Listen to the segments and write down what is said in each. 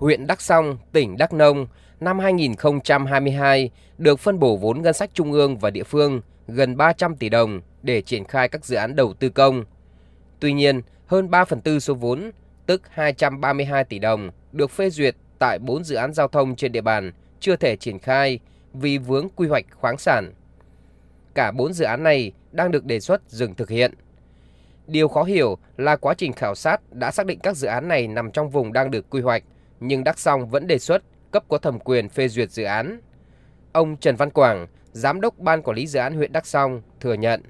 huyện Đắk Song, tỉnh Đắk Nông năm 2022 được phân bổ vốn ngân sách trung ương và địa phương gần 300 tỷ đồng để triển khai các dự án đầu tư công. Tuy nhiên, hơn 3 phần tư số vốn, tức 232 tỷ đồng, được phê duyệt tại 4 dự án giao thông trên địa bàn chưa thể triển khai vì vướng quy hoạch khoáng sản. Cả 4 dự án này đang được đề xuất dừng thực hiện. Điều khó hiểu là quá trình khảo sát đã xác định các dự án này nằm trong vùng đang được quy hoạch, nhưng Đắk Song vẫn đề xuất cấp có thẩm quyền phê duyệt dự án. Ông Trần Văn Quảng, Giám đốc Ban Quản lý Dự án huyện Đắk Song thừa nhận.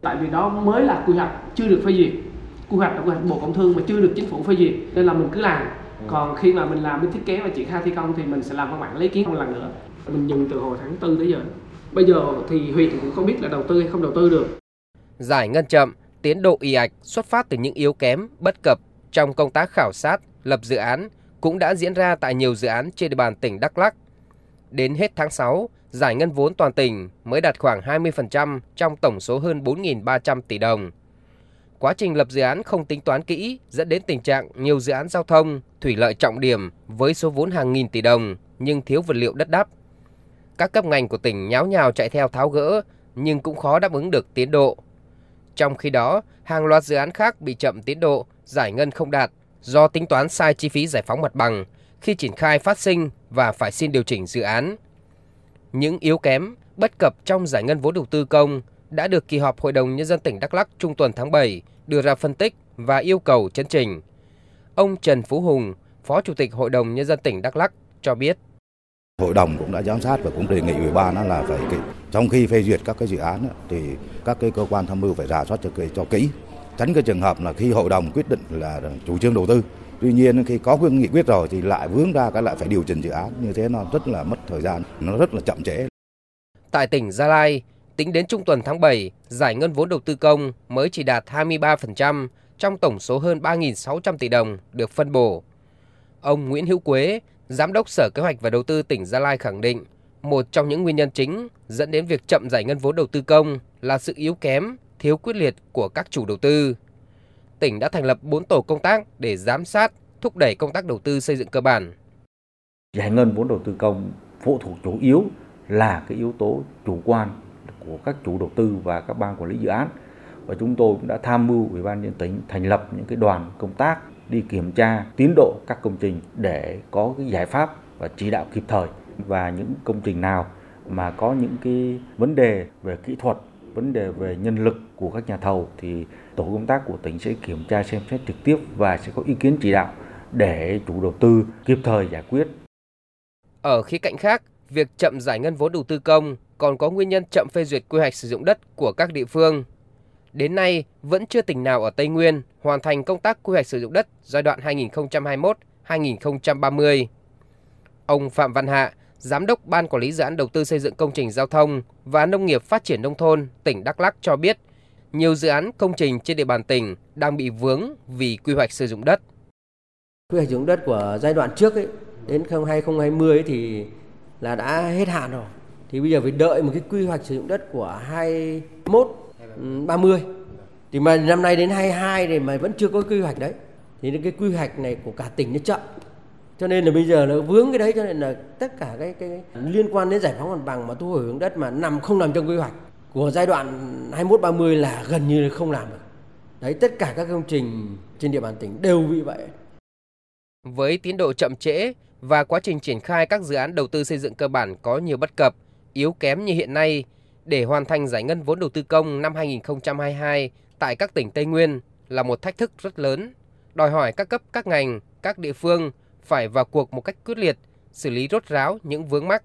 Tại vì đó mới là quy hoạch chưa được phê duyệt. Quy hoạch là quy hoạch Bộ Công Thương mà chưa được chính phủ phê duyệt nên là mình cứ làm. Còn khi mà mình làm cái thiết kế và triển khai thi công thì mình sẽ làm văn bản lấy kiến một lần nữa. Mình dừng từ hồi tháng 4 tới giờ. Bây giờ thì huyện cũng không biết là đầu tư hay không đầu tư được. Giải ngân chậm, tiến độ y ạch xuất phát từ những yếu kém, bất cập trong công tác khảo sát, lập dự án cũng đã diễn ra tại nhiều dự án trên địa bàn tỉnh Đắk Lắk. Đến hết tháng 6, giải ngân vốn toàn tỉnh mới đạt khoảng 20% trong tổng số hơn 4.300 tỷ đồng. Quá trình lập dự án không tính toán kỹ dẫn đến tình trạng nhiều dự án giao thông, thủy lợi trọng điểm với số vốn hàng nghìn tỷ đồng nhưng thiếu vật liệu đất đắp. Các cấp ngành của tỉnh nháo nhào chạy theo tháo gỡ nhưng cũng khó đáp ứng được tiến độ. Trong khi đó, hàng loạt dự án khác bị chậm tiến độ, giải ngân không đạt do tính toán sai chi phí giải phóng mặt bằng khi triển khai phát sinh và phải xin điều chỉnh dự án. Những yếu kém, bất cập trong giải ngân vốn đầu tư công đã được kỳ họp Hội đồng Nhân dân tỉnh Đắk Lắk trung tuần tháng 7 đưa ra phân tích và yêu cầu chấn chỉnh. Ông Trần Phú Hùng, Phó Chủ tịch Hội đồng Nhân dân tỉnh Đắk Lắk cho biết. Hội đồng cũng đã giám sát và cũng đề nghị ủy ban là phải trong khi phê duyệt các cái dự án thì các cái cơ quan tham mưu phải rà soát cho, cho kỹ tránh cái trường hợp là khi hội đồng quyết định là chủ trương đầu tư. Tuy nhiên khi có quyết nghị quyết rồi thì lại vướng ra cái lại phải điều chỉnh dự án. Như thế nó rất là mất thời gian, nó rất là chậm trễ. Tại tỉnh Gia Lai, tính đến trung tuần tháng 7 giải ngân vốn đầu tư công mới chỉ đạt 23% trong tổng số hơn 3.600 tỷ đồng được phân bổ. Ông Nguyễn Hữu Quế, giám đốc Sở Kế hoạch và Đầu tư tỉnh Gia Lai khẳng định, một trong những nguyên nhân chính dẫn đến việc chậm giải ngân vốn đầu tư công là sự yếu kém thiếu quyết liệt của các chủ đầu tư. Tỉnh đã thành lập 4 tổ công tác để giám sát, thúc đẩy công tác đầu tư xây dựng cơ bản. Giải ngân vốn đầu tư công phụ thuộc chủ yếu là cái yếu tố chủ quan của các chủ đầu tư và các ban quản lý dự án. Và chúng tôi cũng đã tham mưu Ủy ban nhân tỉnh thành lập những cái đoàn công tác đi kiểm tra tiến độ các công trình để có cái giải pháp và chỉ đạo kịp thời và những công trình nào mà có những cái vấn đề về kỹ thuật vấn đề về nhân lực của các nhà thầu thì tổ công tác của tỉnh sẽ kiểm tra xem xét trực tiếp và sẽ có ý kiến chỉ đạo để chủ đầu tư kịp thời giải quyết. Ở khía cạnh khác, việc chậm giải ngân vốn đầu tư công còn có nguyên nhân chậm phê duyệt quy hoạch sử dụng đất của các địa phương. Đến nay, vẫn chưa tỉnh nào ở Tây Nguyên hoàn thành công tác quy hoạch sử dụng đất giai đoạn 2021-2030. Ông Phạm Văn Hạ, Giám đốc Ban Quản lý Dự án Đầu tư xây dựng công trình giao thông và Nông nghiệp Phát triển Nông thôn tỉnh Đắk Lắc cho biết, nhiều dự án công trình trên địa bàn tỉnh đang bị vướng vì quy hoạch sử dụng đất. Quy hoạch sử dụng đất của giai đoạn trước ấy, đến 2020 ấy thì là đã hết hạn rồi. Thì bây giờ phải đợi một cái quy hoạch sử dụng đất của 21 30. Ừ, thì mà năm nay đến 22 thì mà vẫn chưa có quy hoạch đấy. Thì cái quy hoạch này của cả tỉnh nó chậm cho nên là bây giờ nó vướng cái đấy cho nên là tất cả cái, cái liên quan đến giải phóng mặt bằng mà thu hồi hướng đất mà nằm không nằm trong quy hoạch của giai đoạn 21 30 là gần như không làm được. Đấy tất cả các công trình trên địa bàn tỉnh đều bị vậy. Với tiến độ chậm trễ và quá trình triển khai các dự án đầu tư xây dựng cơ bản có nhiều bất cập, yếu kém như hiện nay để hoàn thành giải ngân vốn đầu tư công năm 2022 tại các tỉnh Tây Nguyên là một thách thức rất lớn, đòi hỏi các cấp các ngành, các địa phương phải vào cuộc một cách quyết liệt, xử lý rốt ráo những vướng mắc.